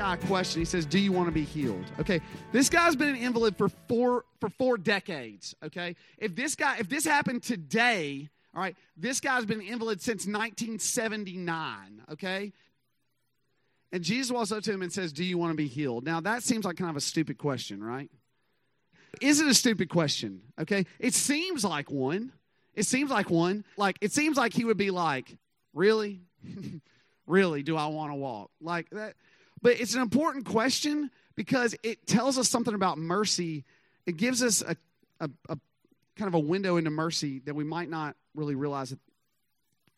Guy a question. He says, "Do you want to be healed?" Okay, this guy's been an invalid for four for four decades. Okay, if this guy, if this happened today, all right, this guy's been an invalid since 1979. Okay, and Jesus walks up to him and says, "Do you want to be healed?" Now that seems like kind of a stupid question, right? Is it a stupid question? Okay, it seems like one. It seems like one. Like it seems like he would be like, "Really?" really do I want to walk? Like that. But it's an important question because it tells us something about mercy. It gives us a, a, a kind of a window into mercy that we might not really realize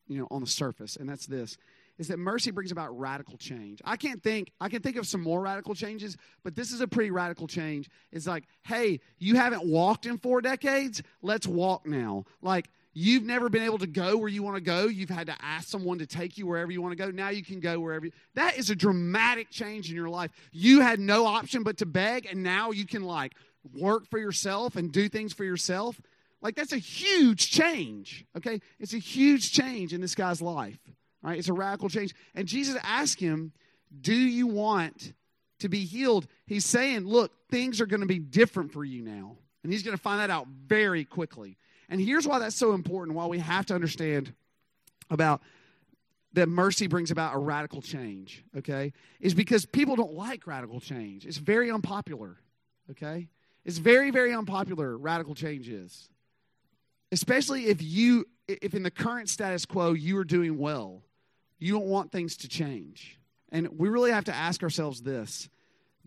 you know, on the surface. And that's this is that mercy brings about radical change. I can't think, I can think of some more radical changes, but this is a pretty radical change. It's like, hey, you haven't walked in four decades, let's walk now. Like, You've never been able to go where you want to go. You've had to ask someone to take you wherever you want to go. Now you can go wherever. You, that is a dramatic change in your life. You had no option but to beg, and now you can like work for yourself and do things for yourself. Like that's a huge change. Okay, it's a huge change in this guy's life. All right, it's a radical change. And Jesus asked him, "Do you want to be healed?" He's saying, "Look, things are going to be different for you now." And he's going to find that out very quickly. And here's why that's so important, why we have to understand about that mercy brings about a radical change, okay? Is because people don't like radical change. It's very unpopular, okay? It's very, very unpopular, radical change is. Especially if you, if in the current status quo you are doing well, you don't want things to change. And we really have to ask ourselves this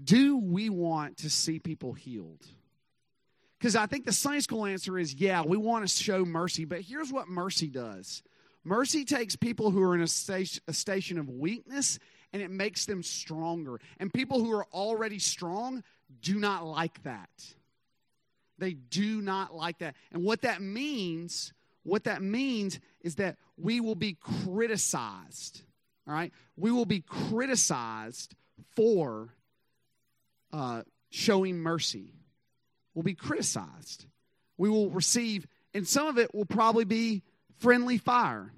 do we want to see people healed? Because I think the Sunday school answer is yeah, we want to show mercy, but here's what mercy does mercy takes people who are in a station, a station of weakness and it makes them stronger. And people who are already strong do not like that. They do not like that. And what that means, what that means is that we will be criticized. All right? We will be criticized for uh, showing mercy will be criticized. We will receive, and some of it will probably be friendly fire.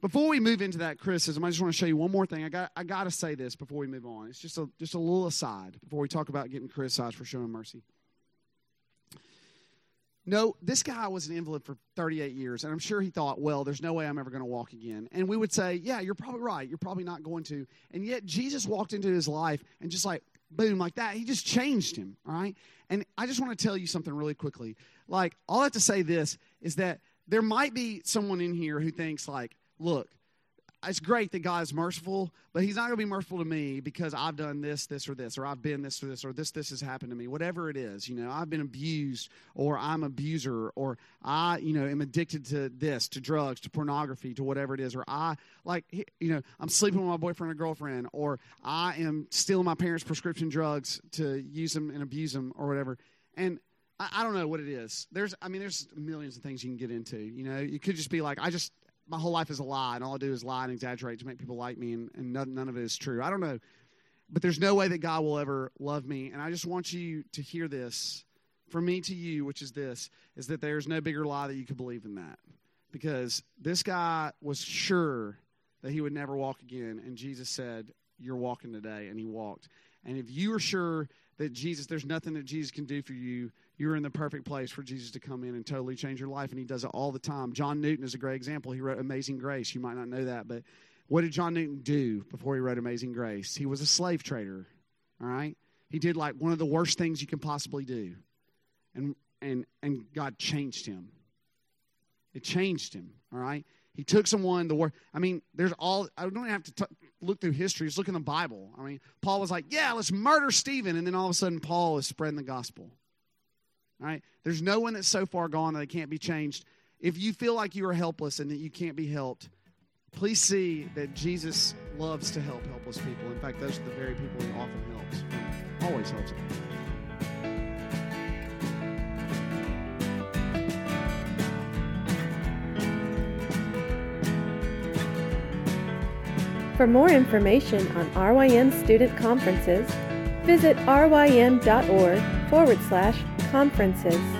Before we move into that criticism, I just want to show you one more thing. I got, I got to say this before we move on. It's just a, just a little aside before we talk about getting criticized for showing mercy. No, this guy was an invalid for 38 years, and I'm sure he thought, well, there's no way I'm ever going to walk again. And we would say, yeah, you're probably right. You're probably not going to. And yet, Jesus walked into his life and just like, boom, like that, he just changed him, right? And I just want to tell you something really quickly. Like, all I have to say this is that there might be someone in here who thinks, like, look, it's great that God is merciful, but He's not going to be merciful to me because I've done this, this, or this, or I've been this or this, or this, this has happened to me. Whatever it is, you know, I've been abused, or I'm abuser, or I, you know, am addicted to this, to drugs, to pornography, to whatever it is, or I, like, you know, I'm sleeping with my boyfriend or girlfriend, or I am stealing my parents' prescription drugs to use them and abuse them, or whatever. And I, don't know what it is. There's, I mean, there's millions of things you can get into. You know, you could just be like, I just my whole life is a lie, and all I do is lie and exaggerate to make people like me, and, and none, none of it is true. I don't know. But there's no way that God will ever love me. And I just want you to hear this from me to you, which is this is that there's no bigger lie that you could believe than that. Because this guy was sure that he would never walk again. And Jesus said, You're walking today. And he walked. And if you are sure that Jesus, there's nothing that Jesus can do for you, you're in the perfect place for Jesus to come in and totally change your life. And he does it all the time. John Newton is a great example. He wrote Amazing Grace. You might not know that, but what did John Newton do before he wrote Amazing Grace? He was a slave trader. All right? He did like one of the worst things you can possibly do. And and and God changed him. It changed him. All right? He took someone the word. I mean, there's all. I don't have to t- look through history. Just look in the Bible. I mean, Paul was like, "Yeah, let's murder Stephen," and then all of a sudden, Paul is spreading the gospel. Right? There's no one that's so far gone that it can't be changed. If you feel like you are helpless and that you can't be helped, please see that Jesus loves to help helpless people. In fact, those are the very people he often helps, always helps them. For more information on RYM student conferences, visit rym.org forward slash conferences.